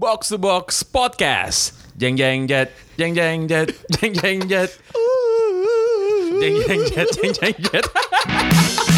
Box to Box Podcast. Jeng jeng jet, jeng jeng jet, jeng jeng jet. Jeng jeng jet, jeng jeng jet.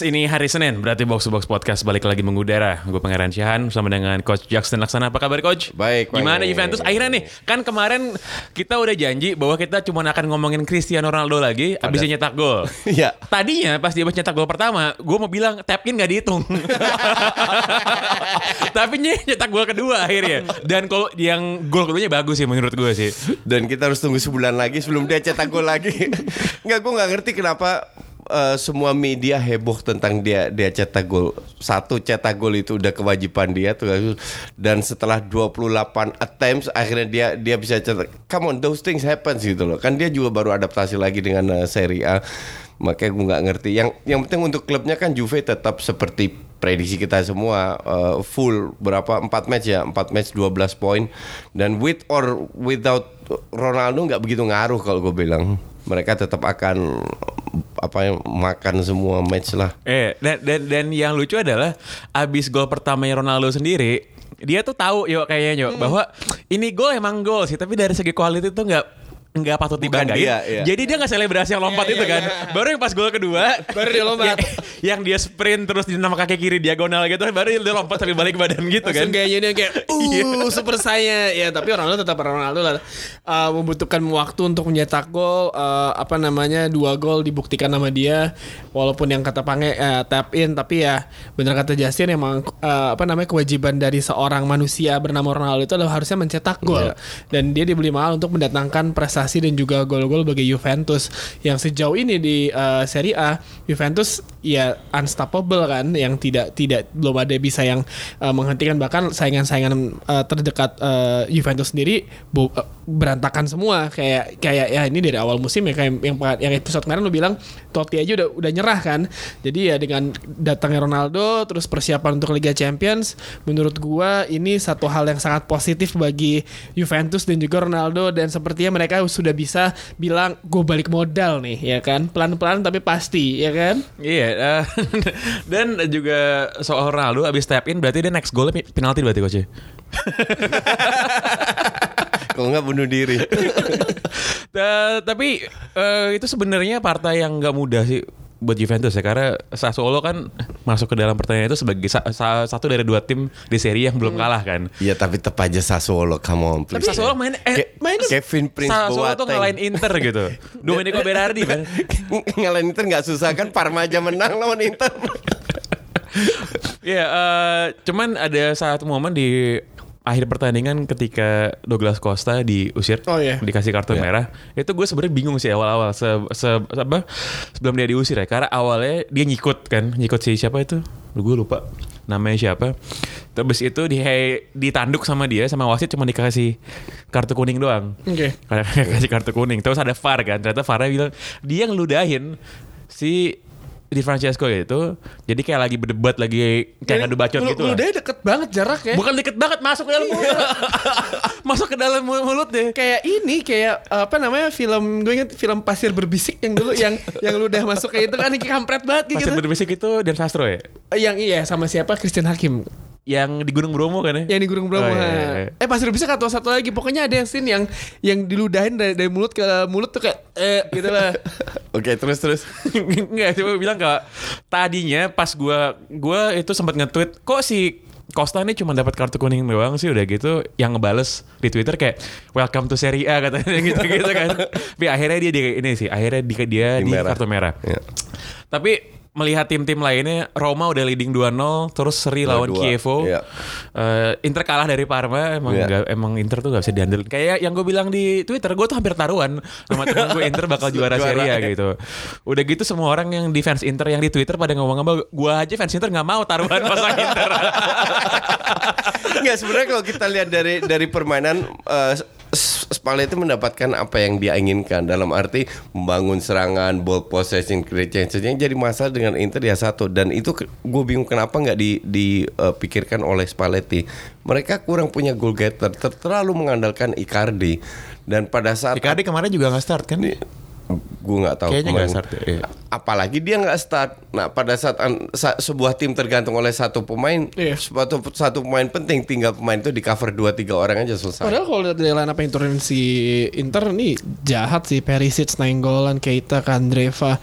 Yes, ini hari Senin, berarti Box to Box Podcast balik lagi mengudara. Gue Pangeran Syahan bersama dengan Coach Jackson Laksana. Apa kabar Coach? Baik, Gimana baik. Juventus? Akhirnya nih, kan kemarin kita udah janji bahwa kita cuma akan ngomongin Cristiano Ronaldo lagi, abis dia nyetak gol. Iya. Tadinya pas dia nyetak gol pertama, gue mau bilang tap in gak dihitung. Tapi ny- nyetak gol kedua akhirnya. Dan kalau yang gol keduanya bagus sih menurut gue sih. Dan kita harus tunggu sebulan lagi sebelum dia cetak gol lagi. Enggak, gue nggak ngerti kenapa eh, semua media heboh tentang dia dia cetak gol. Satu cetak gol itu udah kewajiban dia tuh. Dan setelah 28 attempts akhirnya dia dia bisa cetak. Come on, those things happens gitu loh. Kan dia juga baru adaptasi lagi dengan eh, Serie A. Makanya gue nggak ngerti. Yang yang penting untuk klubnya kan Juve tetap seperti prediksi kita semua eh, full berapa 4 match ya 4 match 12 poin dan with or without Ronaldo nggak begitu ngaruh kalau gue bilang mereka tetap akan apa ya makan semua match lah. Eh, dan, dan, dan yang lucu adalah abis gol pertamanya Ronaldo sendiri, dia tuh tahu yuk kayaknya yuk bahwa ini gol emang gol sih, tapi dari segi kualitas tuh nggak nggak patut Bukan dibanggain. dia, iya. Jadi dia nggak selebrasi yang lompat itu kan. Baru yang pas gol kedua, Baru dia lompat. yang, yang dia sprint terus di nama kaki kiri diagonal gitu, baru dia lompat sambil balik badan gitu kan. Gayanya dia kayak uh super saya ya tapi Ronaldo tetap Ronaldo lah Uh, membutuhkan waktu untuk mencetak gol uh, apa namanya dua gol dibuktikan sama dia walaupun yang kata Pange uh, tap in tapi ya bener kata Justin emang uh, apa namanya kewajiban dari seorang manusia bernama Ronaldo itu adalah harusnya mencetak gol dan dia dibeli mahal untuk mendatangkan prestasi dan juga gol-gol bagi Juventus yang sejauh ini di uh, Serie A Juventus ya unstoppable kan yang tidak tidak belum ada bisa yang uh, menghentikan. Bahkan saingan-saingan uh, terdekat uh, Juventus sendiri bo- uh, berantakan semua. Kayak kayak ya ini dari awal musim ya kayak yang yang episode kemarin lu bilang Totti aja udah udah nyerah kan. Jadi ya dengan datangnya Ronaldo terus persiapan untuk Liga Champions menurut gua ini satu hal yang sangat positif bagi Juventus dan juga Ronaldo. Dan sepertinya mereka sudah bisa bilang gue balik modal nih ya kan? Pelan-pelan tapi pasti ya kan? Iya, eh, dan juga soal Ronaldo abis tap in berarti dia next golnya pi- penalti berarti coach ya? kalau nggak bunuh diri. Ta- tapi eh, itu sebenarnya partai yang nggak mudah sih buat Juventus ya karena Sassuolo kan masuk ke dalam pertandingan itu sebagai sa- sa- satu dari dua tim di seri yang belum kalah kan. Iya tapi tetap aja Sassuolo come on Tapi please. Sassuolo main eh, Ke- Kevin Prince Sassuolo tuh Boateng. ngalahin Inter gitu. Domenico Berardi kan. ngalahin Inter nggak susah kan Parma aja menang lawan Inter Iya, eh, cuman ada satu momen di akhir pertandingan ketika Douglas Costa diusir, Oh, iya. dikasih kartu Iya. merah. Itu gue sebenarnya bingung sih awal-awal se, se- apa sebelum dia diusir ya, karena awalnya dia ngikut kan, ngikut si siapa itu? Gue lupa namanya siapa. Terus itu di ditanduk sama dia sama wasit cuma dikasih kartu kuning doang. Oke. Karena kasih kartu kuning. Terus ada VAR kan. Ternyata VAR bilang dia ngeludahin si di Francesco itu jadi kayak lagi berdebat lagi kayak ngadu bacot gitu lah. Udah deket banget jarak ya. Bukan deket banget masuk ke dalam mulut. masuk ke dalam mul- mulut deh. kayak ini kayak apa namanya film gue inget film pasir berbisik yang dulu yang yang lu udah masuk kayak itu kan kayak kampret banget gitu. berbisik itu dan Sastro ya. yang iya sama siapa Christian Hakim Yang di Gunung Bromo kan ya. yang di Gunung Bromo. Oh, iya, iya, iya. Eh pasir berbisik atau satu lagi pokoknya ada yang scene yang yang diludahin dari, dari mulut ke mulut tuh kayak eh gitu lah. Oke terus terus Enggak, coba bilang kak tadinya pas gua gua itu sempat nge-tweet kok si Costa ini cuma dapat kartu kuning doang sih udah gitu yang ngebales di Twitter kayak welcome to Serie A katanya gitu gitu kan. Tapi akhirnya dia di ini sih akhirnya di, dia Di di, merah. kartu merah. Iya. Tapi melihat tim-tim lainnya Roma udah leading 2-0 terus seri lawan 2-2, Chievo. iya. Eh, Inter kalah dari Parma emang Iya. nggak- emang Inter tuh gak bisa diandelin. Kayak yang gue bilang di Twitter gue tuh hampir taruhan sama temen gue Inter bakal juara Serie A ya. gitu. Udah gitu semua orang yang di fans Inter yang di Twitter pada ngomong-ngomong gue aja fans Inter nggak mau taruhan pasang Inter. Enggak sebenarnya kalau kita lihat dari dari permainan eh, S- Spalletti mendapatkan apa yang dia inginkan. Dalam arti membangun serangan, ball possession, create chances. Yang jadi masalah dengan Inter ya satu. Dan itu gue bingung kenapa nggak di dipikirkan oleh Spalletti. Mereka kurang punya goal getter, ter- terlalu mengandalkan Icardi. Dan pada saat Icardi kemarin juga nggak start kan? Gue nggak tahu Kayaknya nggak kemarin. start ya, iya. apalagi dia nggak start nah pada saat an- sa- sebuah tim tergantung oleh satu pemain Iya. satu satu pemain penting tinggal pemain itu di cover dua tiga orang aja selesai Padahal kalau lihat dari line up yang turunin si Inter nih jahat sih Perisic, Nainggolan, Keita, Kandreva,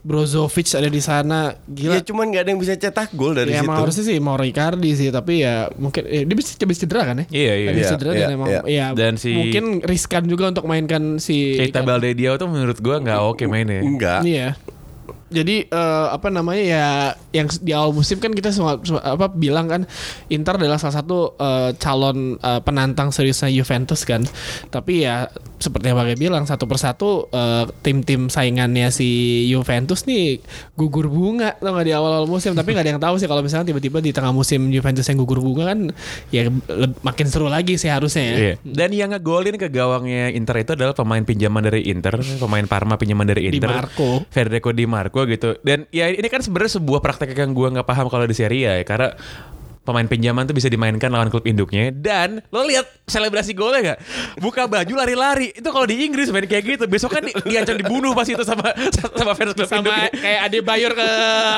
Brozovic ada di sana. Gila. ya cuman nggak ada yang bisa cetak gol dari ya situ emang harusnya sih mau Icardi sih tapi ya mungkin ya, dia bisa habis cedera kan ya? Iya, iya. Habis Iya, cedera iya, dan emang iya. ya Dan si- mungkin riskan juga untuk mainkan si Keita Icardi. Baldedio tuh menurut gue nggak oke mainnya. enggak Iya. Jadi eh, apa namanya ya yang di awal musim kan kita semua, semua- apa bilang kan Inter adalah salah satu eh, calon eh, penantang seriusnya Juventus kan. Tapi ya seperti yang Bagai bilang satu persatu eh, tim-tim saingannya si Juventus nih gugur bunga tau gak di awal-awal musim. Tapi nggak ada yang tahu sih kalau misalnya tiba-tiba di tengah musim Juventus yang gugur bunga kan ya makin seru lagi sih harusnya ya. Iya. Dan yang ngegolin ke gawangnya Inter itu adalah pemain pinjaman dari Inter, pemain Parma pinjaman dari Di Inter. Marco. Federico Di Marco gitu. Dan ya ini kan sebenarnya sebuah praktek yang gue nggak paham kalau di Serie A ya karena pemain pinjaman tuh bisa dimainkan lawan klub induknya. Dan lo lihat selebrasi golnya gak buka baju lari-lari. Itu kalau di Inggris main kayak gitu. Besok kan di, diancam dibunuh pas itu sama sama fans klub Sama induknya. kayak Ade Bayor ke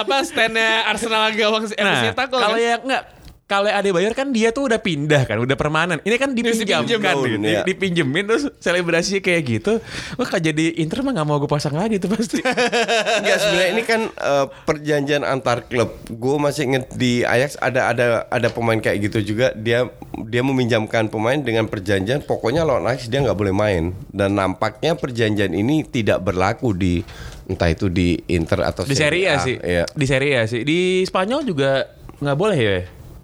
apa standnya Arsenal gawang Nah, kalau kan? yang enggak kalau Adebayor kan dia tuh udah pindah kan, udah permanen. Ini kan dipinjamkan, dipinjam, gitu, ya. dipinjemin terus selebrasi kayak gitu. Wah, kalau jadi Inter mah nggak mau gue pasang lagi tuh pasti. Enggak sebenarnya ini kan eh, perjanjian antar klub. Gue masih inget di Ajax ada ada ada pemain kayak gitu juga. Dia dia meminjamkan pemain dengan perjanjian pokoknya lawan Ajax dia nggak boleh main. Dan nampaknya perjanjian ini tidak berlaku di entah itu di Inter atau di Serie A sih, Iya. di Serie A sih. Di Spanyol juga nggak boleh ya,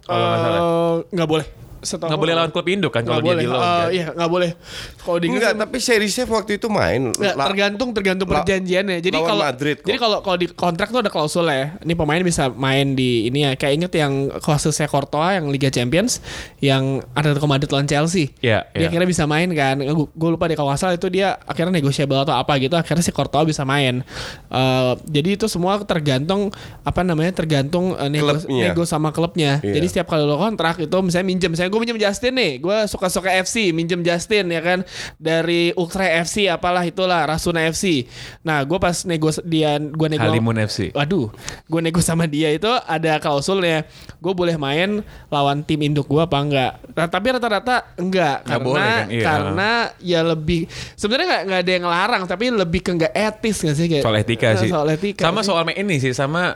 kalau nggak. Eh, nggak boleh. Setahu Nggak boleh lawan klub induk kan kalau dia boleh. di loan Eh, kan. Iya nggak boleh. Kalau di Inggris Enggak, kan- tapi seri save waktu itu main. Nggak, La- tergantung tergantung la- perjanjiannya. Jadi kalau Madrid kok. jadi kalau kalau di kontrak tuh ada klausul ya. Ini pemain bisa main di ini ya. Kayak inget yang kasusnya Courtois yang Liga Champions yang Atletico Madrid lawan Chelsea. Iya, Dia iya. akhirnya bisa main kan. Gue lupa di kalau itu dia akhirnya negotiable atau apa gitu. Akhirnya si Courtois bisa main. Eh, jadi itu semua tergantung apa namanya tergantung eh, nego, Klubnya. nego sama klubnya. Iya. Jadi setiap kali lo kontrak itu misalnya minjem, gue minjem Justin nih, gue suka-suka FC, minjem Justin ya kan dari Ultra FC apalah itulah Rasuna FC. Nah gue pas nego dia gue nego Halimun FC. Waduh, gue nego sama dia itu ada klausulnya. Gue boleh main lawan tim induk gue apa enggak? Nah, tapi rata-rata enggak Nggak karena boleh kan? Iya. karena ya lebih sebenarnya nggak nggak ada yang larang tapi lebih ke nggak etis nggak sih kayak Soal etika Nah, sih. Soal etika. Sama sih. soal main ini sih, sama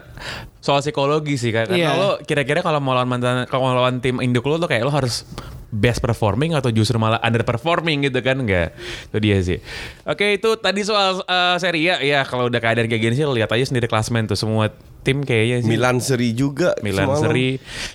soal psikologi sih kan. Karena Iya. lo kira-kira kalau mau lawan mantan, kalau lawan tim induk lo tuh kayak lo harus best performing atau justru malah underperforming gitu kan enggak itu dia sih oke itu tadi soal uh, Serie A ya kalau udah keadaan kayak gini sih lihat aja sendiri klasmen tuh semua tim kayaknya sih Milan seri juga Milan semalam. seri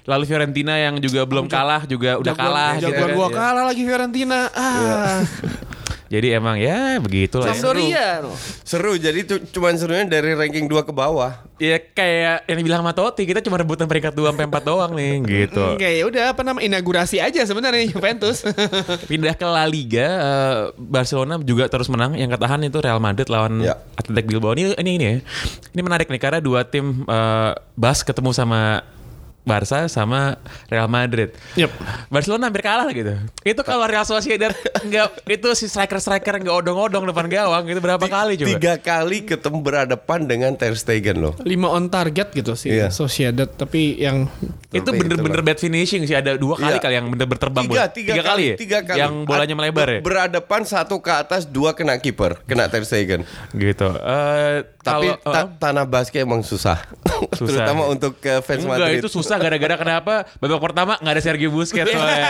lalu Fiorentina yang juga belum kalah juga udah Jagoan- kalah gitu jagoan kan. gua kalah lagi Fiorentina. Ah. jadi emang ya begitulah ya. Sampdoria. no. Seru jadi cuman serunya dari ranking 2 ke bawah. ya kayak yang dibilang sama Totti kita cuma rebutan peringkat 2 sampai 4 doang nih gitu Oke, ya udah apa nama inaugurasi aja sebenarnya Juventus. Pindah ke La Liga, eh, Barcelona juga terus menang. Yang ketahan itu Real Madrid lawan Ya. Athletic Bilbao. Ini ini ini ya. Ini menarik nih karena dua tim eh, Bas ketemu sama Barca sama Real Madrid. Yep. Barcelona hampir kalah gitu. Itu kalau Real Sociedad nggak itu si striker-striker nggak odong-odong depan gawang itu berapa kali coba? Tiga kali ketemu berhadapan dengan Ter Stegen loh. Lima on target gitu sih Iya. Sociedad tapi yang Itu bener-bener bad finishing sih ada dua kali Iya. kali yang bener-bener terbang Tiga, bola. tiga, kali, ya? tiga kali. Yang bolanya melebar ya? Berhadapan satu ke atas, dua kena kiper, kena Ter Stegen. Gitu. Eh, Tapi kalau- ta- tanah basket emang susah, Susah. terutama untuk ke fans Enggak Madrid. itu susah gara-gara kenapa babak pertama nggak ada Sergio Busquets soalnya.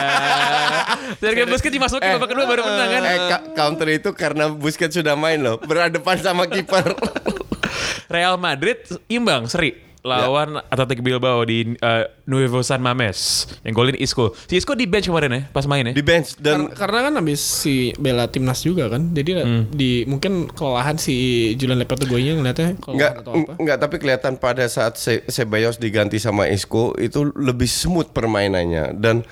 Sergio Busquets dimasukin babak kedua baru menang kan. Eh, counter itu karena Busquets sudah main loh, berhadapan sama kiper. Real Madrid imbang seri lawan Athletic Bilbao di uh, Nuevo San Mames yang golin Isco. Si Isco di bench kemarin ya pas main ya. Di bench dan Kar- karena kan habis si bela timnas juga kan. Jadi di mungkin kelelahan si Julian Lopetegui ngeliatnya Enggak, kelelahan atau apa. enggak tapi kelihatan pada saat Se Ceballos diganti sama Isco itu lebih smooth permainannya dan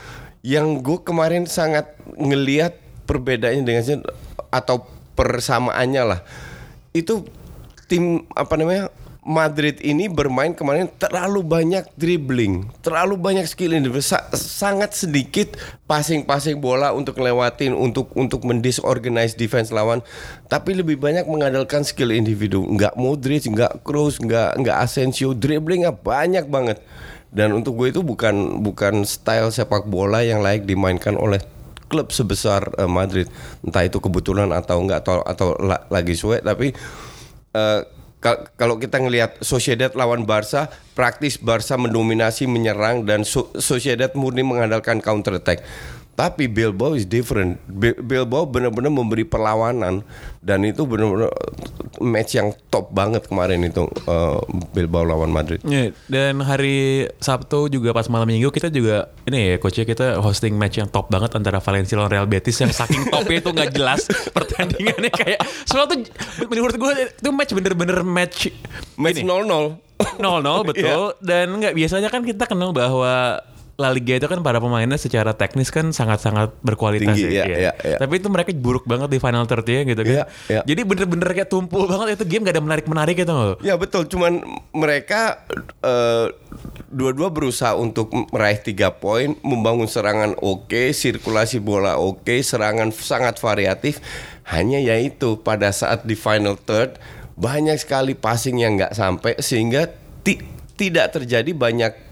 yang gue kemarin sangat ngelihat perbedaannya dengan atau persamaannya lah itu tim apa namanya Madrid ini bermain kemarin terlalu banyak dribbling, terlalu banyak skill individu, Sa- sangat sedikit passing-passing bola untuk ngelewatin, untuk untuk mendisorganize defense lawan, tapi lebih banyak mengandalkan skill individu. Nggak Modric, nggak Kroos, nggak nggak Asensio, dribblingnya banyak banget. Dan untuk gue itu bukan bukan style sepak bola yang layak dimainkan oleh klub sebesar eh, Madrid. Entah itu kebetulan atau enggak atau atau la- lagi suwe tapi kal- kalau kita ngelihat Sociedad lawan Barca, praktis Barca mendominasi, menyerang dan So- Sociedad murni mengandalkan counter attack. Tapi Bilbao is different. Bil- Bilbao benar-benar memberi perlawanan dan itu benar-benar match yang top banget kemarin itu eh, Bilbao lawan Madrid. Iya, dan hari Sabtu juga pas malam minggu kita juga ini ya coachnya kita hosting match yang top banget antara Valencia lawan Real Betis yang saking topnya itu nggak jelas pertandingannya kayak soalnya tuh menurut gue itu match bener-bener match Match 0-0. 0-0 betul dan nggak biasanya kan kita kenal bahwa La Liga itu kan para pemainnya secara teknis kan sangat-sangat berkualitas Tinggi, ya. ya, iya. ya, ya. Tapi itu mereka buruk banget di final third ya gitu kan. Iya, iya. Jadi bener-bener kayak tumpul banget itu game gak ada menarik-menarik gitu loh. Ya betul, cuman mereka eh, dua-dua berusaha untuk meraih tiga poin, membangun serangan oke, sirkulasi bola oke, serangan sangat variatif. Hanya yaitu pada saat di final third banyak sekali passing yang nggak sampai sehingga ti- tidak terjadi banyak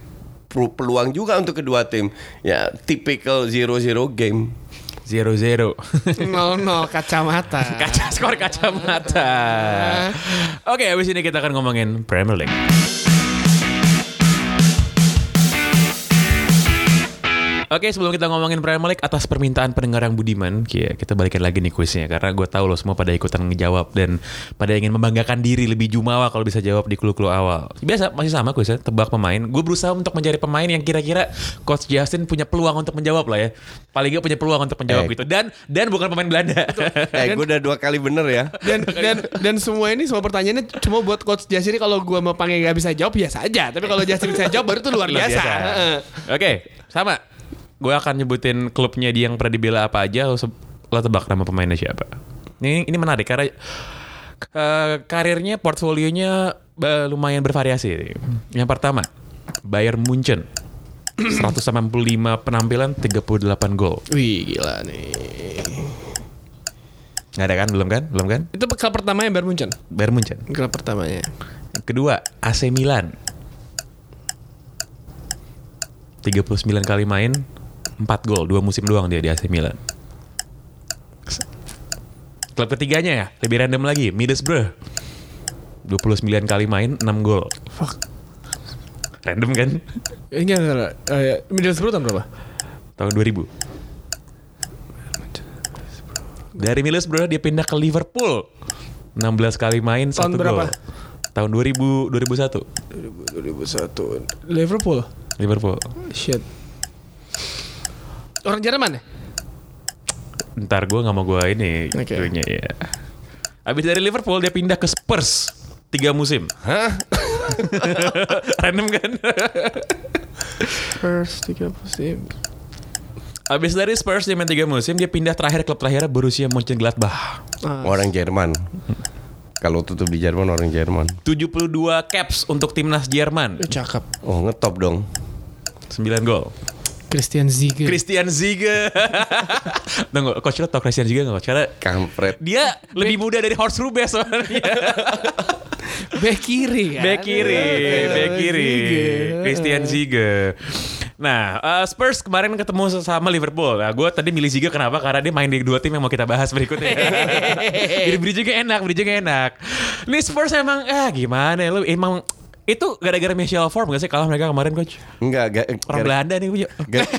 peluang juga untuk kedua tim. Ya typical 0-0 game. 0-0. 0-0 kacamata. Kaca skor kacamata. Oke, habis ini kita akan ngomongin Premier League. Oke, sebelum kita ngomongin Premier League atas permintaan pendengar yang budiman, ya, kita balikin lagi nih kuisnya karena gue tahu lo semua pada ikutan ngejawab dan pada ingin membanggakan diri lebih jumawa kalau bisa jawab di clue-clue awal. Biasa masih sama kuisnya, tebak pemain. Gue berusaha untuk mencari pemain yang kira-kira Coach Justin punya peluang untuk menjawab lah ya. Paling gak punya peluang untuk menjawab Eh. gitu. Dan dan bukan pemain Belanda. Eh, gue udah dua kali bener ya. dan dan dan semua ini semua pertanyaannya cuma buat coach Jasiri kalau gua mau panggil gak bisa jawab biasa aja tapi kalau Jasiri bisa jawab baru itu luar Luar biasa, Heeh. Oke, sama. Gue akan nyebutin klubnya dia yang pernah dibela apa aja. Lo, lo tebak nama pemainnya siapa? Ini ini menarik karena eh, karirnya, portfolionya eh, lumayan bervariasi. Yang pertama, Bayern Munchen. 185 penampilan, 38 gol. wih gila nih Nggak ada kan? Belum kan? Belum kan? itu klub pertama yang Bayern Munchen Bayern Munchen. klub pertamanya Yang kedua, AC Milan. 39 kali main, 4 gol, 2 musim doang dia di AC Milan. Klub ketiganya ya, lebih random lagi, Middlesbrough. 29 kali main, 6 gol. fuck Random kan? ini nggak salah uh, Middlesbrough tahun berapa Tahun 2000. Dari Middlesbrough dia pindah ke Liverpool. 16 kali main, 1 Tahun gol. berapa? Tahun 2000, 2001. 2001 Liverpool Liverpool. shit orang Jerman ya Ntar gue gak mau gue ini cluenya ya. Abis dari Liverpool dia pindah ke Spurs tiga musim. Hah? Random kan? first tiga musim Abis dari Spurs dia main tiga musim dia pindah terakhir klub terakhir Borussia Mönchengladbach. Ah, Orang Jerman. Kalau tutup di Jerman orang Jerman. 72 caps untuk timnas Jerman. itu cakep Oh ngetop dong. 9 gol. Christian Ziege Christian Ziege. Tunggu, coach lo tau Christian Ziege gak coach? Karena Kampret. dia lebih muda dari Horst Rubes soalnya. Back kiri kan Back kiri, back kiri. Christian Ziege. Nah, eh, Spurs kemarin ketemu sama Liverpool. Nah, gue tadi milih Ziege kenapa? Karena dia main di dua tim yang mau kita bahas berikutnya. Jadi bridging enak, bridging enak. Ini Spurs emang, ah gimana ya, lu emang Itu gara-gara Michelle Form gak sih kalah mereka kemarin coach? Enggak, ga- Orang gara- Belanda nih punya. ga-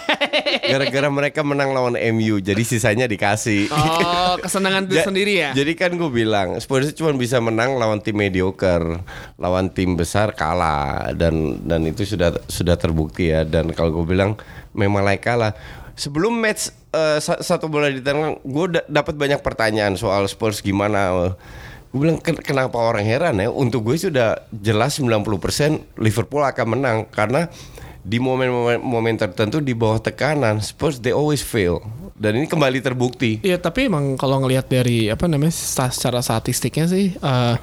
gara-gara mereka menang lawan MU, jadi sisanya dikasih. Oh, kesenangan itu Ja- sendiri ya. Jadi kan gue bilang Spurs cuma bisa menang lawan tim mediocre, lawan tim besar kalah dan dan itu sudah sudah terbukti ya. Dan kalau gue bilang memang layak kalah. Sebelum match eh, sa- satu bola di tangan, gue da- dapat banyak pertanyaan soal Spurs gimana. Gue bilang "Ken- kenapa orang heran ya? Untuk gue sudah jelas 90% Liverpool akan menang karena di momen-momen momen tertentu di bawah tekanan Spurs they always fail dan ini kembali terbukti. Iya tapi emang kalau ngelihat dari apa namanya secara statistiknya sih eh,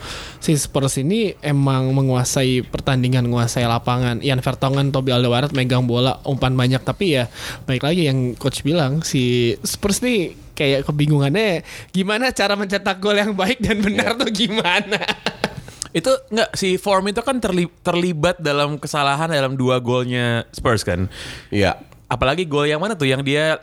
si Spurs ini emang menguasai pertandingan menguasai lapangan Ian Vertonghen Toby Alderweireld megang bola umpan banyak tapi ya baik lagi yang coach bilang si Spurs nih kayak kebingungannya gimana cara mencetak gol yang baik dan benar tuh gimana Itu enggak si Form itu kan terli- terlibat dalam kesalahan dalam dua golnya Spurs kan. Iya. Apalagi gol yang mana tuh yang dia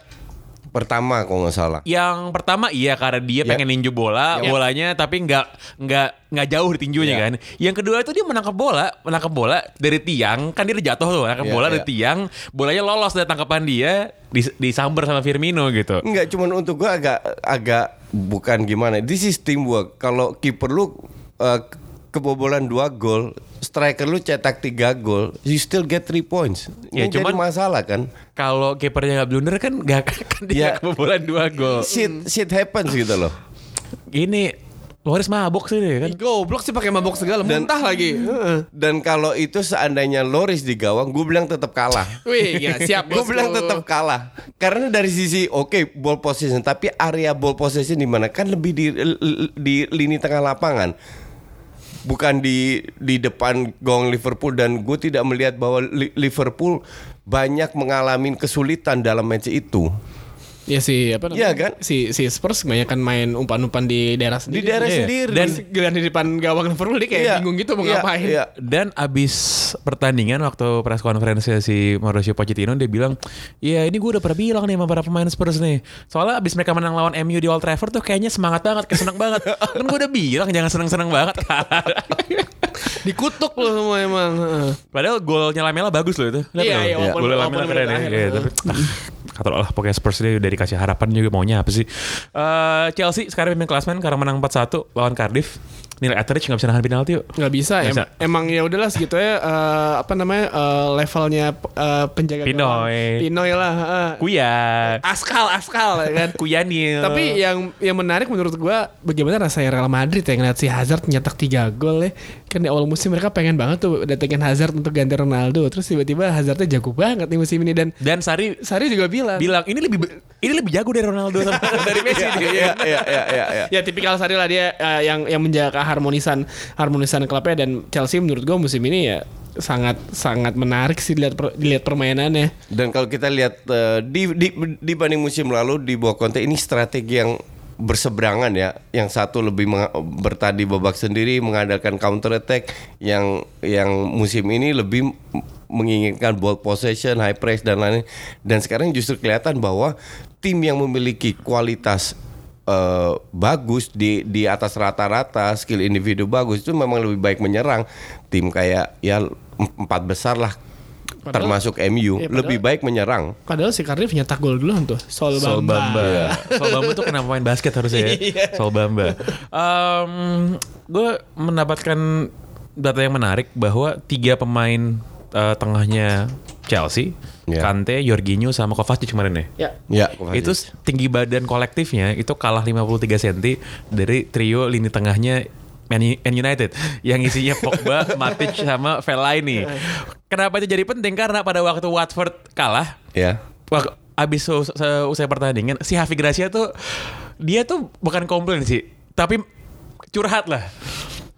Pertama kalau nggak salah. yang pertama iya karena dia Ya. pengen ninju bola Ya. bolanya tapi nggak nggak nggak jauh ditinjunya Ya. kan. Yang kedua itu dia menangkap bola, menangkap bola dari tiang kan dia jatuh tuh, menangkap Ya, bola ya. dari tiang, bolanya lolos dari tangkapan dia dis- disamber sama Firmino gitu. Enggak, cuman untuk gua agak agak bukan gimana. This is teamwork. Kalau kiper lu uh, kebobolan dua gol, striker lu cetak tiga gol, you still get three points. Ya, Ini cuman- jadi masalah kan? Kalau kipernya nggak blunder kan nggak kan dia Ya. kebobolan dua gol. Shit, shit happens gitu loh. Gini, Loris mabok sih dia kan. goblok sih pakai mabok segala Dan- muntah lagi. Dan kalau itu seandainya Loris di gawang, gue bilang tetap kalah. Wih ya siap Gue bilang tetap kalah karena dari sisi oke ball possession tapi area ball possession di mana kan lebih di di lini tengah lapangan bukan di di depan gawang Liverpool dan gue tidak melihat bahwa Li- Liverpool banyak mengalami kesulitan dalam match itu Ya si apa namanya? Iya kan? Si si Spurs kebanyakan main umpan-umpan di daerah di sendiri. daerah Iya. sendiri Dan- Giliran di depan gawang Liverpool dia kayak Iya, bingung gitu mau iya, ngapain. iya. Dan abis pertandingan waktu press conference si Mauricio Pochettino dia bilang, "Iya, ini gue udah pernah bilang nih sama para pemain Spurs nih. Soalnya abis mereka menang lawan MU di Old Trafford tuh kayaknya semangat banget, kayak seneng banget. Kan gue udah bilang jangan seneng-seneng banget kalah." Dikutuk loh semua emang. Heeh. Padahal golnya Lamela bagus loh itu. Lihat Iya, iya, walaupun- Golnya walaupun Lamela keren ya. menit Kata Allah pokoknya Spurs dia udah dikasih harapan juga maunya apa sih. Eh, Chelsea sekarang pemain klasmen karena menang 4-1 lawan Cardiff. Nilai average nggak bisa nahan penalti yuk. nggak bisa, Nggak em- bisa. emang ya udahlah segitu ya eh, apa namanya eh, levelnya eh, penjaga Pinoy. gawang. Pinoy lah heeh. Kuya. askal askal ya kan Kuyanil. tapi yang yang menarik menurut gua bagaimana rasanya Real Madrid ya ngeliat si Hazard nyetak 3 gol ya kan di awal musim mereka pengen banget tuh datengin Hazard untuk ganti Ronaldo terus tiba-tiba Hazardnya jago banget nih musim ini dan Dan Sari Sari juga bilang bilang ini lebih ini lebih jago dari Ronaldo dari Messi dia. Iya, iya, iya, iya, iya. ya tipikal Sari lah dia eh, yang yang menjaga harmonisan harmonisan klubnya dan Chelsea menurut gue musim ini ya sangat sangat menarik sih dilihat dilihat permainannya. Dan kalau kita lihat eh, di, di dibanding musim lalu di bawah Conte ini strategi yang berseberangan ya. Yang satu lebih menga- bertahan di babak sendiri mengandalkan counter attack yang yang musim ini lebih menginginkan ball possession, high press dan lain-lain. Dan sekarang justru kelihatan bahwa tim yang memiliki kualitas eh, bagus di di atas rata-rata skill individu bagus itu memang lebih baik menyerang tim kayak ya em- empat besar lah Padahal- termasuk MU Iya, padahal- lebih baik menyerang Padahal si Cardiff nyetak gol duluan tuh. Sol Sol Bamba. Bamba. Sol Bamba tuh kenapa main basket harusnya ya? Sol Bamba. gue mendapatkan data yang menarik bahwa tiga pemain eh, tengahnya Chelsea, Ya. Kante, Jorginho sama Kovacic kemarin ya. Ya. ya Itu tinggi badan kolektifnya itu kalah 53 cm dari trio lini tengahnya Man Man United yang isinya Pogba, Matic sama Fellaini. Kenapa itu jadi penting? Karena pada waktu Watford kalah, ya Wah, abis us- usai pertandingan si Hafi Gracia tuh dia tuh bukan komplain sih, tapi curhat lah.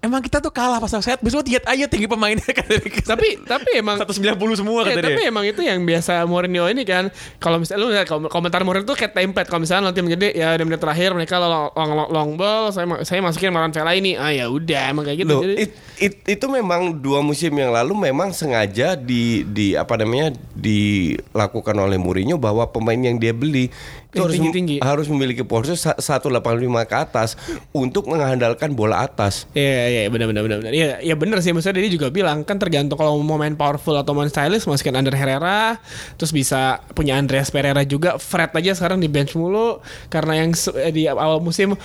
Emang kita tuh kalah pas set, besok lihat aja tinggi pemainnya kan Tapi tapi emang 190 semua Ya, kata tapi emang itu yang biasa Mourinho ini kan. Kalau misalnya lu lihat kom- komentar Mourinho tuh kayak template. Kalau misalnya nanti menjadi ya di menit terakhir mereka long, long, long, long ball saya saya masukin Maran Vela ini ah ya udah emang kayak gitu. Loh, Jadi- it- it- itu memang dua musim yang lalu memang sengaja di di apa namanya dilakukan oleh Mourinho bahwa pemain yang dia beli itu harus tinggi-tinggi. harus memiliki postur sa- 185 ke atas untuk mengandalkan bola atas. Iya iya benar benar benar benar. Iya iya benar sih maksudnya dia juga bilang kan tergantung kalau mau main powerful atau main stylish masukin Ander Herrera terus bisa punya Andreas Pereira juga Fred aja sekarang di bench mulu karena yang eh, di awal musim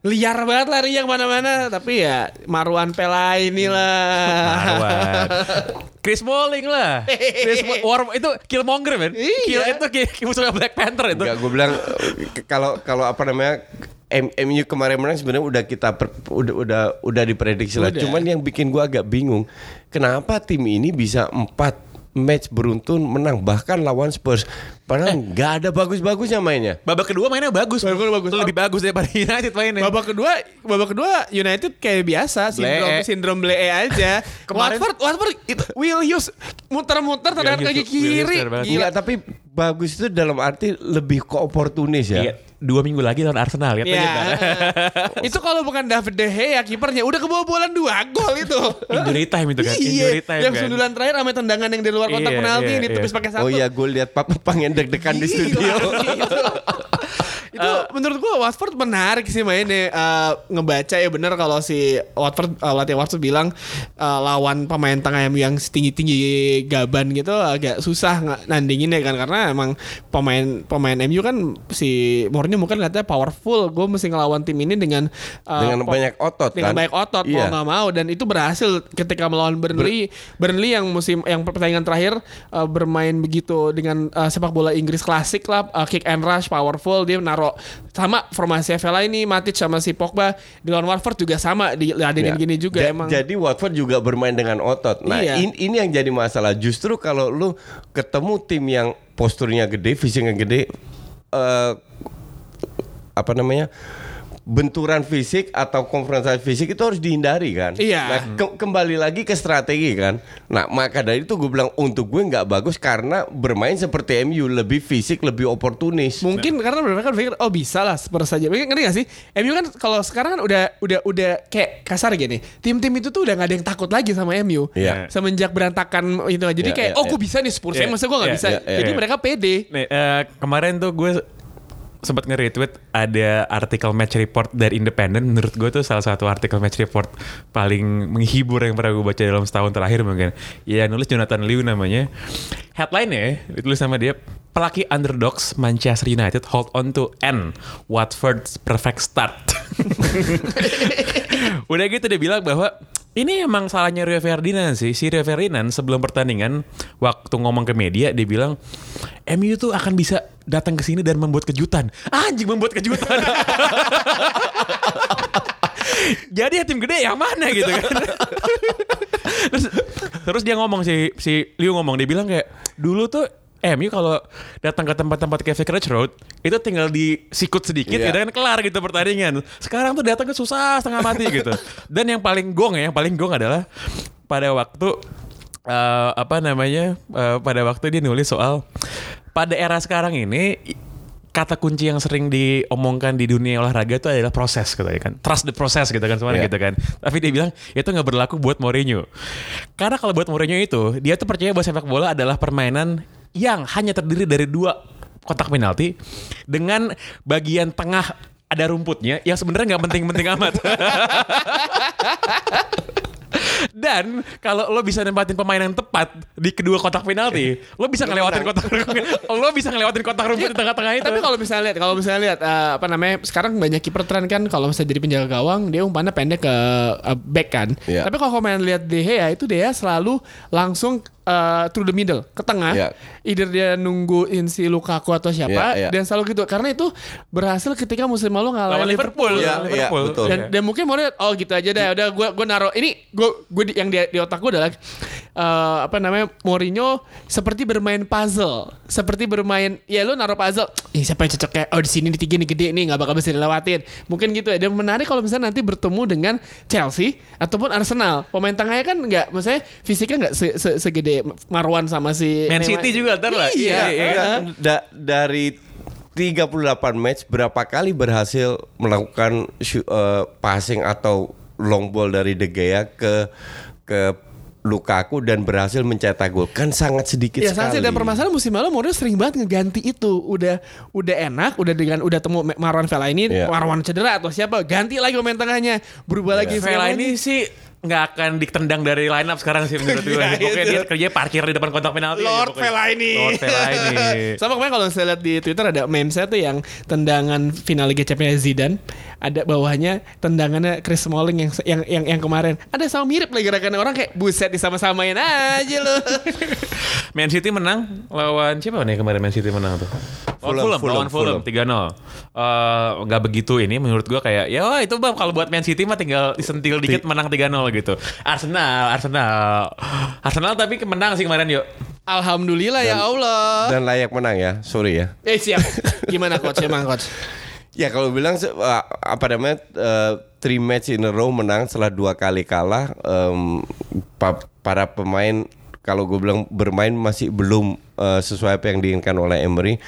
liar banget lari yang mana-mana tapi ya Marwan Pela inilah Marwan. Chris Smalling lah. Chris Mo- War itu Killmonger man. Iya. Kill itu musuhnya Black Panther itu. Enggak, gue bilang kalau kalau apa namanya M- MU kemarin menang sebenarnya udah kita per- udah udah udah diprediksi lah. Udah. Cuman yang bikin gua agak bingung, kenapa tim ini bisa empat match beruntun menang bahkan lawan Spurs. Padahal nggak ada bagus-bagusnya mainnya. Babak kedua mainnya bagus. Babak kedua bagus. Lebih bagus daripada United mainnya. Babak kedua, babak kedua United kayak biasa sindrom Blee. sindrom blee aja. Kemarin- Watford, Watford itu Will Hughes muter-muter tendangan Will kaki kiri. Gila. Tapi bagus itu dalam arti lebih ke oportunis ya. Iya. Dua minggu lagi lawan Arsenal lihat aja Iya. ntar. itu kalau bukan David De Gea kipernya udah kebobolan dua gol itu. Injury time itu kan. Iya, Injury time yang kan. sundulan terakhir sama tendangan yang di luar kotak Iya, penalti yang ditepis iya. pakai satu. Oh iya, gue lihat Papa pengen deg-degan di studio. itu menurut gua Watford menarik sih mainnya. Eh, ngebaca ya bener kalau si Watford uh, latih Watford bilang eh, lawan pemain tengah MU yang tinggi tinggi gaban gitu agak susah nandingin ya kan. Karena emang pemain pemain MU kan si Mourinho mungkin katanya powerful. Gue mesti ngelawan tim ini dengan eh, Dengan banyak otot dengan kan? banyak otot mau Iya. nggak mau. Dan itu berhasil ketika melawan Burnley. Burnley yang musim yang pertandingan terakhir uh, bermain begitu dengan uh, sepak bola Inggris klasik lah uh, kick and rush powerful. Dia naro sama formasi FLA ini Matic sama si Pogba di lawan Watford juga sama diladenin Ya. gini juga Ja- emang Jadi Watford juga bermain dengan otot. Nah, Iya. in- ini yang jadi masalah. Justru kalau lu ketemu tim yang posturnya gede, fisiknya gede, eh apa namanya? Benturan fisik atau konfrontasi fisik itu harus dihindari kan. Iya. Nah, ke- kembali lagi ke strategi kan. Nah, maka dari itu gue bilang untuk gue nggak bagus karena bermain seperti MU lebih fisik, lebih oportunis. Mungkin karena mereka kan berpikir oh bisa lah Spurs saja. Mungkin ngerti gak sih? MU kan kalau sekarang kan udah udah udah kayak kasar gini. Tim-tim itu tuh udah gak ada yang takut lagi sama MU. Iya. Semenjak berantakan itu. Jadi Iya, kayak iya, oh iya. gue bisa nih Spurs. Iya, Saya masa gue gak iya, bisa. iya, iya. Jadi mereka pede. Nih, eh, kemarin tuh gue sempat nge-retweet ada artikel match report dari Independent. Menurut gue tuh salah satu artikel match report paling menghibur yang pernah gue baca dalam setahun terakhir mungkin. Ya nulis Jonathan Liu namanya. Headline ya ditulis sama dia pelaki underdogs Manchester United hold on to N. Watford's perfect start. Udah gitu dia bilang bahwa ini emang salahnya Rio Ferdinand sih. Si Rio Ferdinand sebelum pertandingan waktu ngomong ke media dia bilang MU tuh akan bisa datang ke sini dan membuat kejutan. Anjing membuat kejutan. Jadi ya tim gede yang mana gitu kan. terus, terus dia ngomong si si Liu ngomong dia bilang kayak dulu tuh MU kalau datang ke tempat-tempat kayak Vicarage Road itu tinggal disikut sedikit Iya. ya dan kelar gitu pertandingan. Sekarang tuh datang ke susah setengah mati gitu. Dan yang paling gong ya, yang paling gong adalah pada waktu eh, apa namanya? eh, pada waktu dia nulis soal pada era sekarang ini kata kunci yang sering diomongkan di dunia olahraga itu adalah proses gitu ya kan. Trust the process gitu kan semuanya Iya. gitu kan. Tapi dia bilang itu nggak berlaku buat Mourinho. Karena kalau buat Mourinho itu dia tuh percaya bahwa sepak bola adalah permainan yang hanya terdiri dari dua kotak penalti dengan bagian tengah ada rumputnya yang sebenarnya nggak penting-penting amat. Dan kalau lo bisa nempatin pemain yang tepat di kedua kotak penalti, lo bisa ngelewatin kotak lo bisa ngelewatin kotak rumput di tengah-tengah itu. Tapi kalau misalnya lihat, kalau misalnya lihat eh, apa namanya sekarang banyak kiper tren kan kalau misalnya jadi penjaga gawang dia umpannya pendek ke eh, back kan. Iya. Tapi kalau kalian lihat De Gea itu dia selalu langsung eh, through the middle ke tengah. Iya. Either dia nungguin si Lukaku atau siapa Iya, iya. dan selalu gitu karena itu berhasil ketika musim lalu ngalahin Liverpool, Iya, lawan iya, Liverpool. betul. dan, dan mungkin mau lihat oh gitu aja deh udah gue gue naruh ini gue gue di, yang di, di otak gue adalah eh, apa namanya Mourinho seperti bermain puzzle seperti bermain ya lu naruh puzzle Ih, siapa yang cocok kayak oh di sini di tiga nih gede nih nggak bakal bisa dilewatin mungkin gitu ya dan menarik kalau misalnya nanti bertemu dengan Chelsea ataupun Arsenal pemain tengahnya kan nggak maksudnya fisiknya nggak se- se- segede Marwan sama si Man Neymar. City juga ntar lah. iya, Iya, iya. Da- dari 38 match berapa kali berhasil melakukan eh, passing atau long ball dari De Gea ke ke Lukaku dan berhasil mencetak gol. Kan sangat sedikit Ya sekali. dan permasalahan musim lalu Mourinho sering banget ngeganti itu. Udah udah enak, udah dengan udah temu Marwan Fellaini, Iya. Marwan cedera atau siapa, ganti lagi pemain tengahnya, berubah lagi Vela Fellaini. ini sih nggak akan ditendang dari line up sekarang sih menurut gue. Iya, Pokoknya itu. dia kerja parkir di depan kotak penalti. aja Lord pokoknya. Fellaini. Lord Fellaini. Sama kemarin kalau saya lihat di Twitter ada meme saya tuh yang tendangan final Liga Champions Zidane ada bawahnya tendangannya Chris Smalling yang yang yang, yang kemarin. Ada sama mirip lagi gerakannya orang kayak buset disama-samain aja loh. Man City menang lawan siapa nih kemarin Man City menang tuh? Lawan Fulham, Fulham, Fulham, lawan Fulham, Fulham. 3-0. Eh, nggak begitu ini menurut gua kayak ya wah, itu bab kalau buat Man City mah tinggal disentil dikit menang 3-0 gitu. Arsenal, Arsenal. Arsenal tapi menang sih kemarin yuk. Alhamdulillah ya Allah. Dan layak menang ya. Sorry ya. Eh siap. Gimana coach emang coach? Ya kalau bilang apa namanya uh, three match in a row menang setelah dua kali kalah em, pa- para pemain kalau gue bilang bermain masih belum uh, sesuai apa yang diinginkan oleh Emery.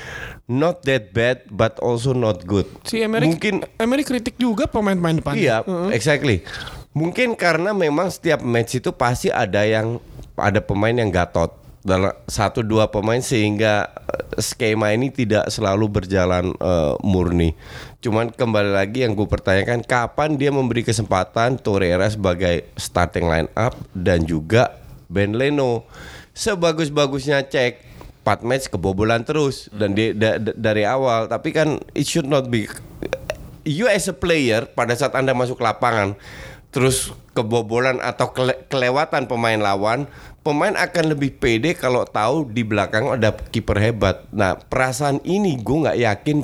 Not that bad but also not good. Si Emery mungkin Emery kritik juga pemain-pemain depan. Iya, exactly. Mungkin karena memang setiap match itu pasti ada yang ada pemain yang gatot dalam satu dua pemain sehingga eh, skema ini tidak selalu berjalan eh, murni. Cuman kembali lagi yang gue pertanyakan kapan dia memberi kesempatan Torreira sebagai starting line up dan juga Ben Leno sebagus-bagusnya cek 4 match kebobolan terus dan dia da- da- dari awal tapi kan it should not be you as a player pada saat Anda masuk lapangan terus kebobolan atau kele- kelewatan pemain lawan, pemain akan lebih pede kalau tahu di belakang ada kiper hebat. Nah, perasaan ini gue nggak yakin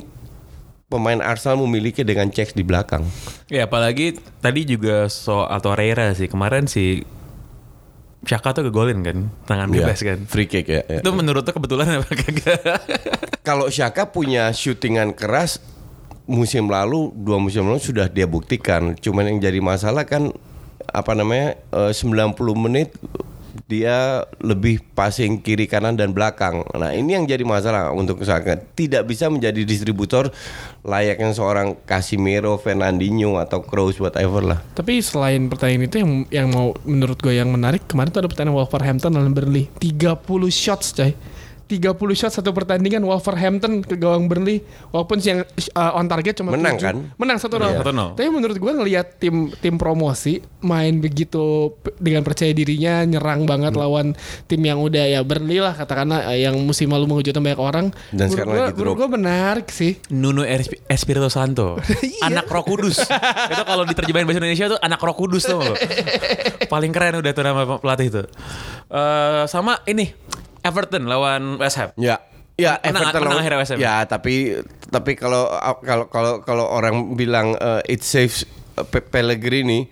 pemain Arsenal memiliki dengan cek di belakang. Ya apalagi tadi juga soal Torreira sih kemarin si Xhaka tuh kegolin kan tangan bebas Iya, kan. Free kick ya. ya. Itu menurut tuh kebetulan apa kagak? Kalau Shaka punya shootingan keras musim lalu dua musim lalu sudah dia buktikan. Cuman yang jadi masalah kan apa namanya eh, 90 menit dia lebih passing kiri kanan dan belakang. Nah ini yang jadi masalah untuk Saka. Tidak bisa menjadi distributor layaknya seorang Casimiro, Fernandinho atau Kroos whatever lah. Tapi selain pertandingan itu yang yang mau menurut gue yang menarik kemarin tuh ada pertandingan Wolverhampton lawan Burnley 30 shots coy 30 shots satu pertandingan Wolverhampton ke gawang Burnley walaupun yang uh, on target cuma Menang 7. kan? menang satu nol. Satu nol. Tapi menurut gue ngelihat tim tim promosi main begitu dengan percaya dirinya nyerang banget Hmm. lawan tim yang udah ya Burnley lah katakanlah uh, yang musim lalu mengejutkan banyak orang. Dan Menurut sekarang gua- lagi drop. gue menarik sih. Nuno Esp- Espirito Santo, Iya. anak Roh Kudus. itu kalau diterjemahin bahasa Indonesia tuh anak Roh Kudus tuh. Paling keren udah tuh nama pelatih itu. Eh, sama ini Everton lawan West Ham. Ya. Ya, Menang- Everton menang lawan- akhirnya West Ham. Ya, tapi tapi kalau kalau kalau kalau orang bilang eh, it saves eh, Pe- Pellegrini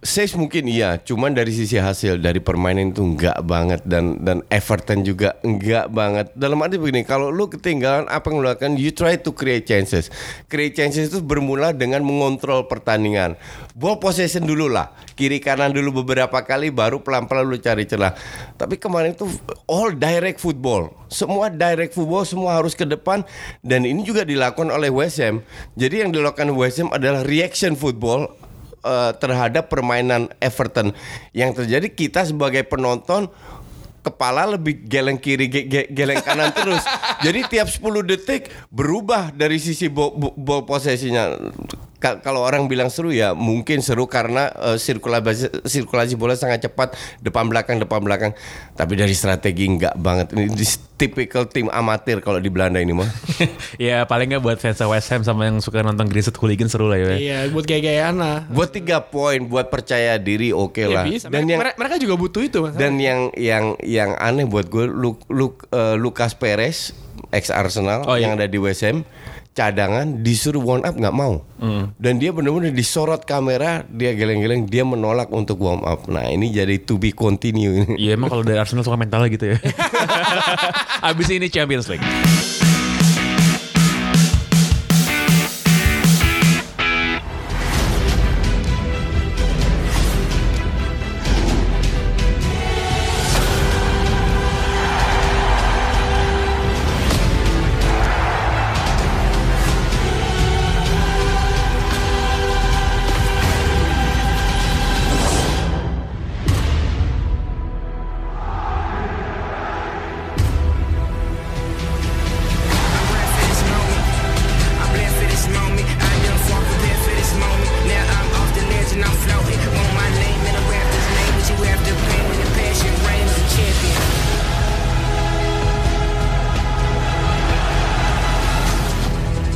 saves mungkin iya, cuman dari sisi hasil dari permainan itu enggak banget dan dan Everton juga enggak banget. Dalam arti begini, kalau lu ketinggalan apa yang lu lakukan, you try to create chances. Create chances itu bermula dengan mengontrol pertandingan. Ball possession dulu lah, kiri kanan dulu beberapa kali, baru pelan-pelan lu cari celah. Tapi kemarin itu all direct football, semua direct football, semua harus ke depan dan ini juga dilakukan oleh West Ham. Jadi yang dilakukan West Ham adalah reaction football eh, terhadap permainan Everton. Yang terjadi kita sebagai penonton kepala lebih geleng kiri ge- ge- geleng kanan terus. Jadi tiap 10 detik berubah dari sisi bo- bo- ball possession-nya. Ka- kalau orang bilang seru ya mungkin seru karena eh, sirkulasi sirkulasi bola sangat cepat depan belakang depan belakang. Tapi dari strategi enggak banget. Ini typical tim amatir kalau di Belanda ini mah. ya paling nggak buat fans West Ham sama yang suka nonton Griset Hooligan seru lah ya. Iya, buat gaya-gayaan lah. buat tiga poin, buat percaya diri oke Ya lah. bisa. Dan mereka, yang mereka- juga butuh itu mas. Dan yang yang yang aneh buat gue Lu, Lu- eh, Lucas Perez ex Arsenal Oh, iya. yang ada di West Ham cadangan disuruh warm up nggak mau dan dia benar-benar disorot kamera dia geleng-geleng dia menolak untuk warm up nah ini jadi to be continue Iya emang kalau dari Arsenal suka mentalnya gitu ya. Abis ini Champions League.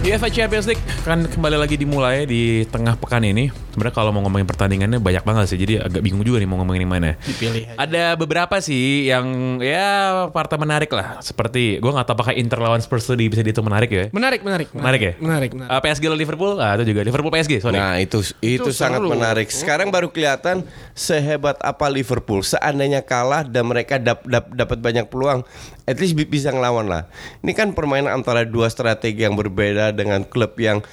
UEFA Champions League kan kembali lagi dimulai di tengah pekan ini. Sebenarnya kalau mau ngomongin pertandingannya banyak banget sih. Jadi agak bingung juga nih mau ngomongin yang mana. Dipilih aja. Ada beberapa sih yang ya partai menarik lah. Seperti gue nggak tahu apakah Inter lawan Spurs itu bisa dihitung menarik ya. Menarik, menarik. Menarik ya? Menarik, menarik. Uh, PSG lawan Liverpool, ah, itu juga Liverpool PSG, sorry. Nah itu itu, Itu sangat seru. menarik. Sekarang baru kelihatan sehebat apa Liverpool. Seandainya kalah dan mereka dap- dap- dapat banyak peluang, at least bi- bisa ngelawan lah. Ini kan permainan antara dua strategi yang berbeda dengan klub yang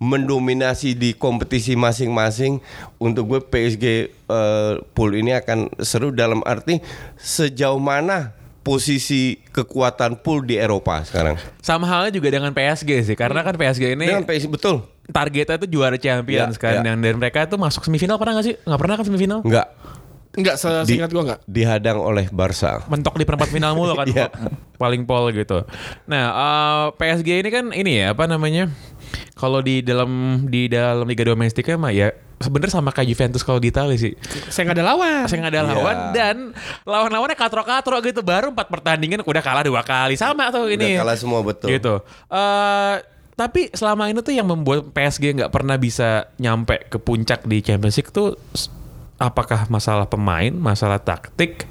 mendominasi di kompetisi masing-masing. Untuk gue PSG eh, pool ini akan seru dalam arti sejauh mana posisi kekuatan pool di Eropa sekarang. Sama halnya juga dengan PSG sih, karena kan PSG ini Dengan PSG betul. targetnya tuh juara Champions Ya, kan, ya. dan, mereka tuh masuk semifinal pernah gak sih? Nggak pernah kan semifinal? Enggak Enggak, seingat gua enggak. dihadang oleh Barca. mentok di perempat final mulu kan Iya. paling pol gitu. Nah eh, PSG ini kan ini ya apa namanya kalau di dalam di dalam liga domestiknya mah ya sebenarnya sama kayak Juventus kalau di Italia sih. Saya nggak ada lawan. Saya nggak ada Iya. lawan dan lawan-lawannya katro-katro gitu baru empat pertandingan udah kalah dua kali sama tuh ini. Udah kalah semua betul. Gitu. Eh tapi selama ini tuh yang membuat PSG nggak pernah bisa nyampe ke puncak di Champions League tuh apakah masalah pemain, masalah taktik?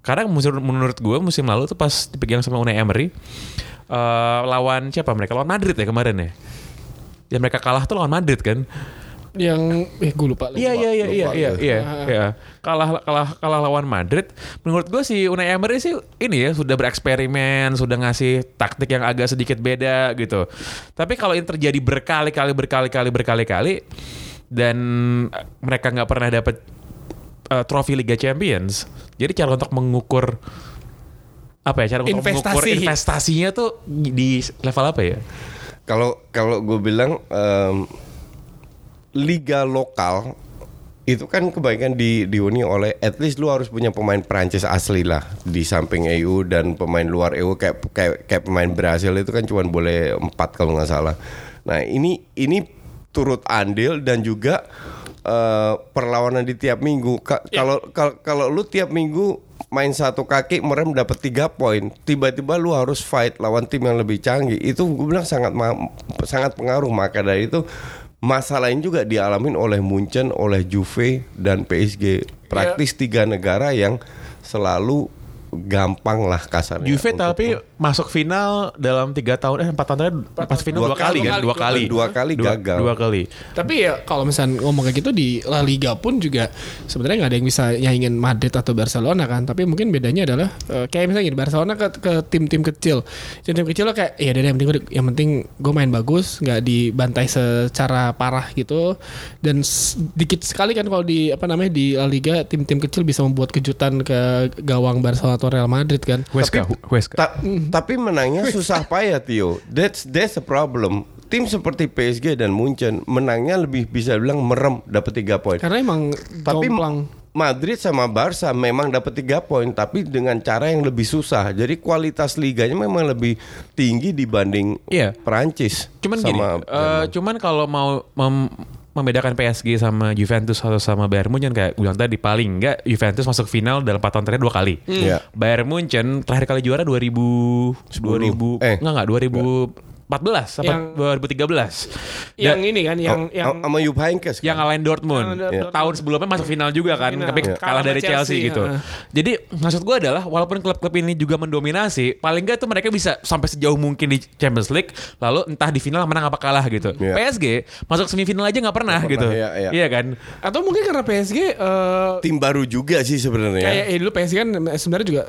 Karena musim- menurut gue musim lalu tuh pas dipegang sama Unai Emery eh lawan siapa mereka? Lawan Madrid ya kemarin ya. Yang mereka kalah tuh lawan Madrid kan? Yang eh gue lupa. Iya iya iya iya iya gue. iya iya. Kalah kalah kalah lawan Madrid. Menurut gue sih Unai Emery sih ini ya sudah bereksperimen, sudah ngasih taktik yang agak sedikit beda gitu. Tapi kalau ini terjadi berkali-kali berkali-kali berkali-kali dan eh, mereka nggak pernah dapat eh, trofi Liga Champions. Jadi cara untuk mengukur apa ya cara untuk mengukur Investasi. investasinya tuh di level apa ya? Kalau kalau gue bilang em, liga lokal itu kan kebaikan di diuni oleh at least lu harus punya pemain Prancis asli lah di samping EU dan pemain luar EU kayak kayak kayak pemain Brasil itu kan cuma boleh empat kalau nggak salah. Nah ini ini turut andil dan juga eh, perlawanan di tiap minggu. Ka- Kalau kalau kalau lu tiap minggu main satu kaki merem dapat tiga poin, tiba-tiba lu harus fight lawan tim yang lebih canggih. Itu gue bilang sangat sangat pengaruh. Maka dari itu masalah ini juga dialamin oleh Munchen, oleh Juve dan PSG. Praktis tiga negara yang selalu gampang lah kasarnya. Juve untuk- tapi masuk final dalam tiga tahun eh empat tahun terakhir masuk final dua, Dua kali kali, kan dua kali dua kali dua, gagal. dua kali Tapi ya kalau misalnya ngomong kayak gitu di La Liga pun juga sebenarnya nggak ada yang bisa nyaingin Madrid atau Barcelona kan. Tapi mungkin bedanya adalah eh, kayak misalnya gini, Barcelona ke ke tim-tim kecil. Tim-tim kecil lo kayak ya deh, yang penting gua- yang penting gue main bagus, nggak dibantai secara parah gitu. Dan sedikit sekali kan kalau di apa namanya di La Liga tim-tim kecil bisa membuat kejutan ke gawang Barcelona atau Real Madrid kan. Huesca Huesca Ta- tapi menangnya susah payah Tio. That's that's a problem. Tim seperti PSG dan Munchen menangnya lebih bisa bilang merem dapat tiga poin. Karena emang Tapi jomplang. Madrid sama Barca memang dapat tiga poin tapi dengan cara yang lebih susah. Jadi kualitas liganya memang lebih tinggi dibanding Iya. Perancis. cuman gini sama eh, cuman kalau mau mem- membedakan PSG sama Juventus atau sama Bayern Munchen kayak bilang tadi paling enggak Juventus masuk final dalam 4 tahun terakhir dua kali. Iya. Bayern Munchen terakhir kali juara 2000 2000 Eh. enggak enggak 2014 apa Yang- 2013. Yang Dan- ini kan yang Oh, yang sama Jupp Heynckes kan? yang ngalahin Dortmund. Yang Dortmund. Tahun sebelumnya masuk final juga kan, Final. tapi Iya. kalah Kalah dari Chelsea, Chelsea, gitu. heeh. Jadi maksud gue adalah walaupun klub-klub ini juga mendominasi, paling nggak tuh mereka bisa sampai sejauh mungkin di Champions League, lalu entah di final menang apa kalah gitu. Iya. PSG masuk semifinal aja nggak pernah, gitu. pernah, iya, iya. kan? atau mungkin karena PSG eh, Tim baru juga sih sebenarnya. kayak ya dulu PSG kan sebenarnya juga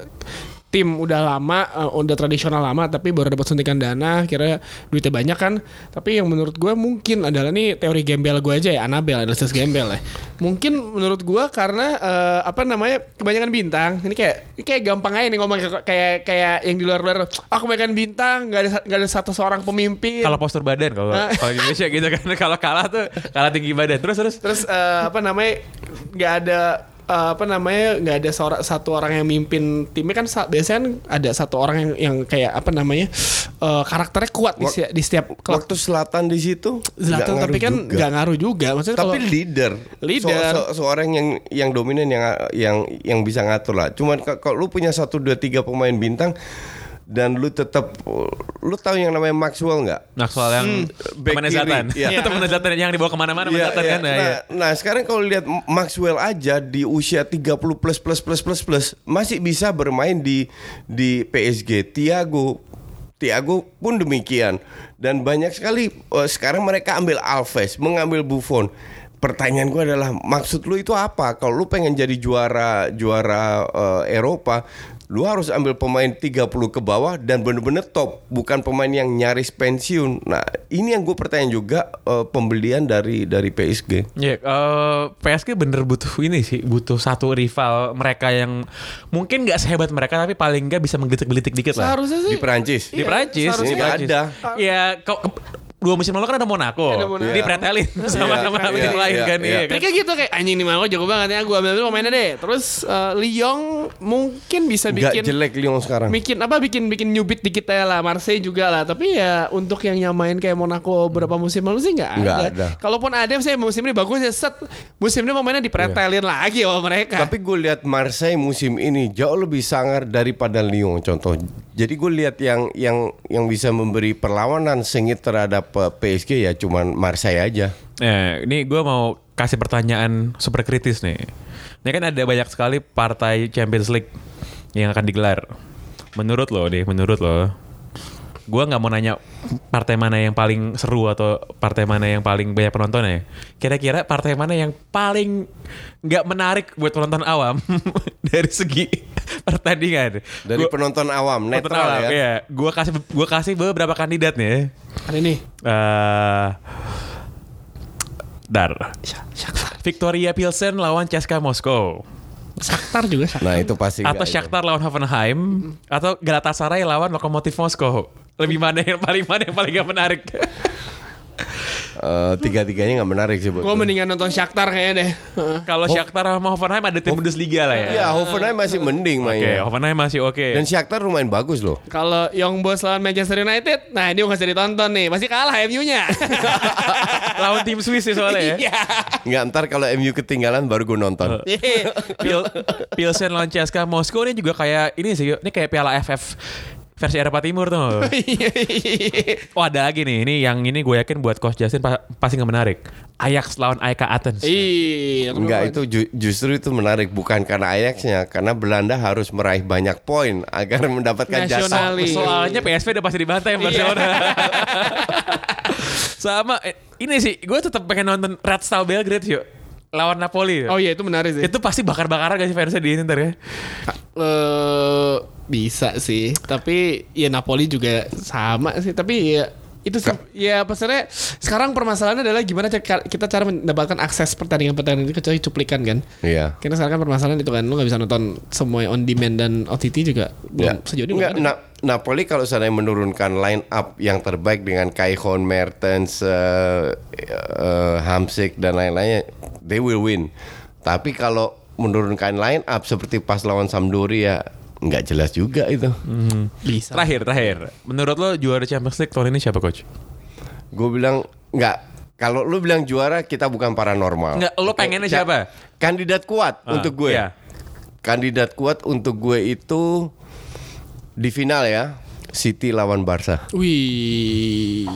tim udah lama eh, udah tradisional lama tapi baru dapat suntikan dana kira duitnya banyak kan tapi yang menurut gue mungkin adalah nih teori gembel gue aja ya Anabel analisis gembel ya mungkin menurut gue karena eh, apa namanya kebanyakan bintang ini kayak ini kayak gampang aja nih ngomong kayak kayak, kayak yang di luar luar aku kebanyakan bintang nggak ada nggak ada satu seorang pemimpin Kalau postur badan kalau Ah. kalau Indonesia gitu kan kalau kalah tuh kalah tinggi badan. Terus terus terus eh, apa namanya nggak ada eh, apa namanya nggak ada seorang satu orang yang mimpin timnya kan sa- biasanya kan ada satu orang yang yang kayak apa namanya eh, karakternya kuat di, di setiap klub Waktu Selatan di situ nggak tapi kan nggak ngaruh juga maksudnya tapi kalau leader, Leader. Se- se- seorang yang yang dominan yang yang yang bisa ngatur lah. Cuman kalau lu punya satu dua tiga pemain bintang dan lu tetap lu tahu yang namanya Maxwell nggak? Maxwell yang back temannya. Zlatan. Iya. Itu temannya Zlatan yang dibawa ke mana-mana Iya, Zlatan iya. kan. Nah, Nah, iya. nah, sekarang kalau lihat Maxwell aja di usia 30 plus plus plus plus plus masih bisa bermain di di PSG. Thiago Thiago pun demikian dan banyak sekali eh, sekarang mereka ambil Alves, mengambil Buffon. Pertanyaan gue adalah maksud lu itu apa? Kalau lu pengen jadi juara juara eh, Eropa, lu harus ambil pemain 30 ke bawah dan bener-bener top, bukan pemain yang nyaris pensiun. Nah, ini yang gue pertanyaan juga eh, pembelian dari dari PSG. Iya, eh, PSG bener butuh ini sih, butuh satu rival mereka yang mungkin nggak sehebat mereka tapi paling nggak bisa menggelitik-gelitik dikit lah. Seharusnya sih Di Perancis. Di Prancis, seharusnya di Prancis. ada. Ya, kok dua musim lalu kan ada Monaco, Ada Monaco. dipretelin sama Iya, sama iya, tim lain iya, kan, iya. iya kan. Tapi kayak gitu kayak anjing nih Monaco jago banget ya gue ambil dulu pemainnya deh. Terus eh, Lyon mungkin bisa Nggak bikin jelek Lyon sekarang. bikin apa bikin bikin nyubit dikit ya lah Marseille juga lah tapi ya untuk yang nyamain kayak Monaco berapa musim lalu sih nggak ada. Nggak ada. Kalaupun ada misalnya musim ini bagus ya set musim ini pemainnya dipretelin lagi sama mereka. Tapi gue lihat Marseille musim ini jauh lebih sangar daripada Lyon contoh. Jadi gue lihat yang yang yang bisa memberi perlawanan sengit terhadap PSG ya cuman Marseille aja. Nah, ini gue mau kasih pertanyaan super kritis nih. Ini kan ada banyak sekali partai Champions League yang akan digelar. Menurut lo deh, menurut lo, gue nggak mau nanya partai mana yang paling seru atau partai mana yang paling banyak penontonnya. Kira-kira partai mana yang paling nggak menarik buat penonton awam dari segi pertandingan? Dari Gua- penonton awam penonton netral awam, ya. Iya, gue kasih gue kasih beberapa kandidat nih. ya. Ada nih. Eh, Dar. Victoria Pilsen lawan CSKA Moskow. Shakhtar juga Shakhtar. Nah itu pasti Atau. Shakhtar lawan Hoffenheim. Atau Galatasaray lawan Lokomotif Moskow. Lebih mana yang paling mana yang paling gak menarik? Eh, tiga-tiganya nggak menarik sih buat Gue mendingan nonton Shakhtar kayaknya deh. Kalau Shakhtar sama Hoffenheim ada tim Bundesliga lah ya. Ya Hoffenheim masih mending Oke, mainnya. Hoffenheim masih oke. Dan Shakhtar lumayan bagus loh. Kalau Young Boys lawan Manchester United, nah ini nggak usah ditonton nih, pasti kalah MU-nya. lawan tim Swiss sih soalnya ya. Iya. Nggak ntar kalau MU ketinggalan baru gue nonton. Iya. Pil Pilsen lawan CSKA Moskow ini juga kayak ini sih, ini kayak Piala AFF versi Eropa Timur tuh. Oh ada lagi nih, ini yang ini gue yakin buat Coach Justin pa- pasti nggak menarik. Ajax lawan AEK Athens. Iya. Enggak itu ju- justru itu menarik bukan karena Ajaxnya karena Belanda harus meraih banyak poin agar mendapatkan jasa. Soalnya PSV udah pasti dibantai sama Barcelona. Sama eh, ini sih, gue tetap pengen nonton Red Star Belgrade yuk lawan Napoli. Oh iya itu menarik sih. Itu pasti bakar-bakaran gak sih fansnya di ini ntar ya? Eh, bisa sih, tapi ya Napoli juga sama sih, tapi ya itu sih, ya pesannya sekarang permasalahannya adalah gimana kita cara mendapatkan akses pertandingan-pertandingan itu kecuali cuplikan kan. Iya. Karena sekarang kan permasalahan itu kan lu nggak bisa nonton semua on demand dan OTT juga belum Ya. sejauh ini Nggak, ada. Na- Napoli kalau seandainya menurunkan line up yang terbaik dengan Kaihon, Mertens, eh, eh, Hamsik dan lain-lainnya, they will win. Tapi kalau menurunkan line up seperti pas lawan Sampdoria, nggak jelas juga itu. bisa. Terakhir, terakhir. Menurut lo juara Champions League tahun ini siapa coach? Gue bilang nggak. Kalau lu bilang juara, kita bukan paranormal. Nggak, lo pengennya siapa? Kandidat kuat Ah, untuk gue. iya. Kandidat kuat untuk gue itu di final ya, City lawan Barca. Wih.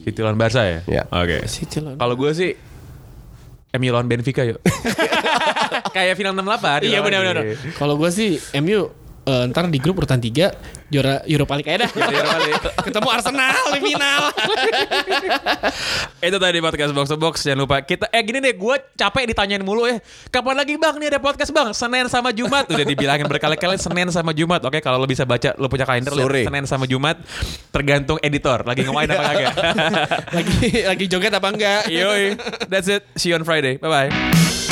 City lawan Barca ya? Ya. Oke. City lawan- Kalau gue sih MU lawan Benfica yuk. Kayak final 68. Iya benar-benar. Kalau gue sih MU eh, ntar di grup urutan 3 juara Europa League aja dah. Ketemu Arsenal di final. Itu tadi podcast Box to Box. Jangan lupa kita eh gini deh, gue capek ditanyain mulu ya. Kapan lagi Bang nih ada podcast Bang? Senin sama Jumat. Udah dibilangin berkali-kali Senin sama Jumat. Oke, kalau lo bisa baca lo punya kalender Sore. Senin sama Jumat tergantung editor lagi ngemain apa kagak. lagi lagi joget apa enggak? Yoi. That's it. See you on Friday. Bye bye.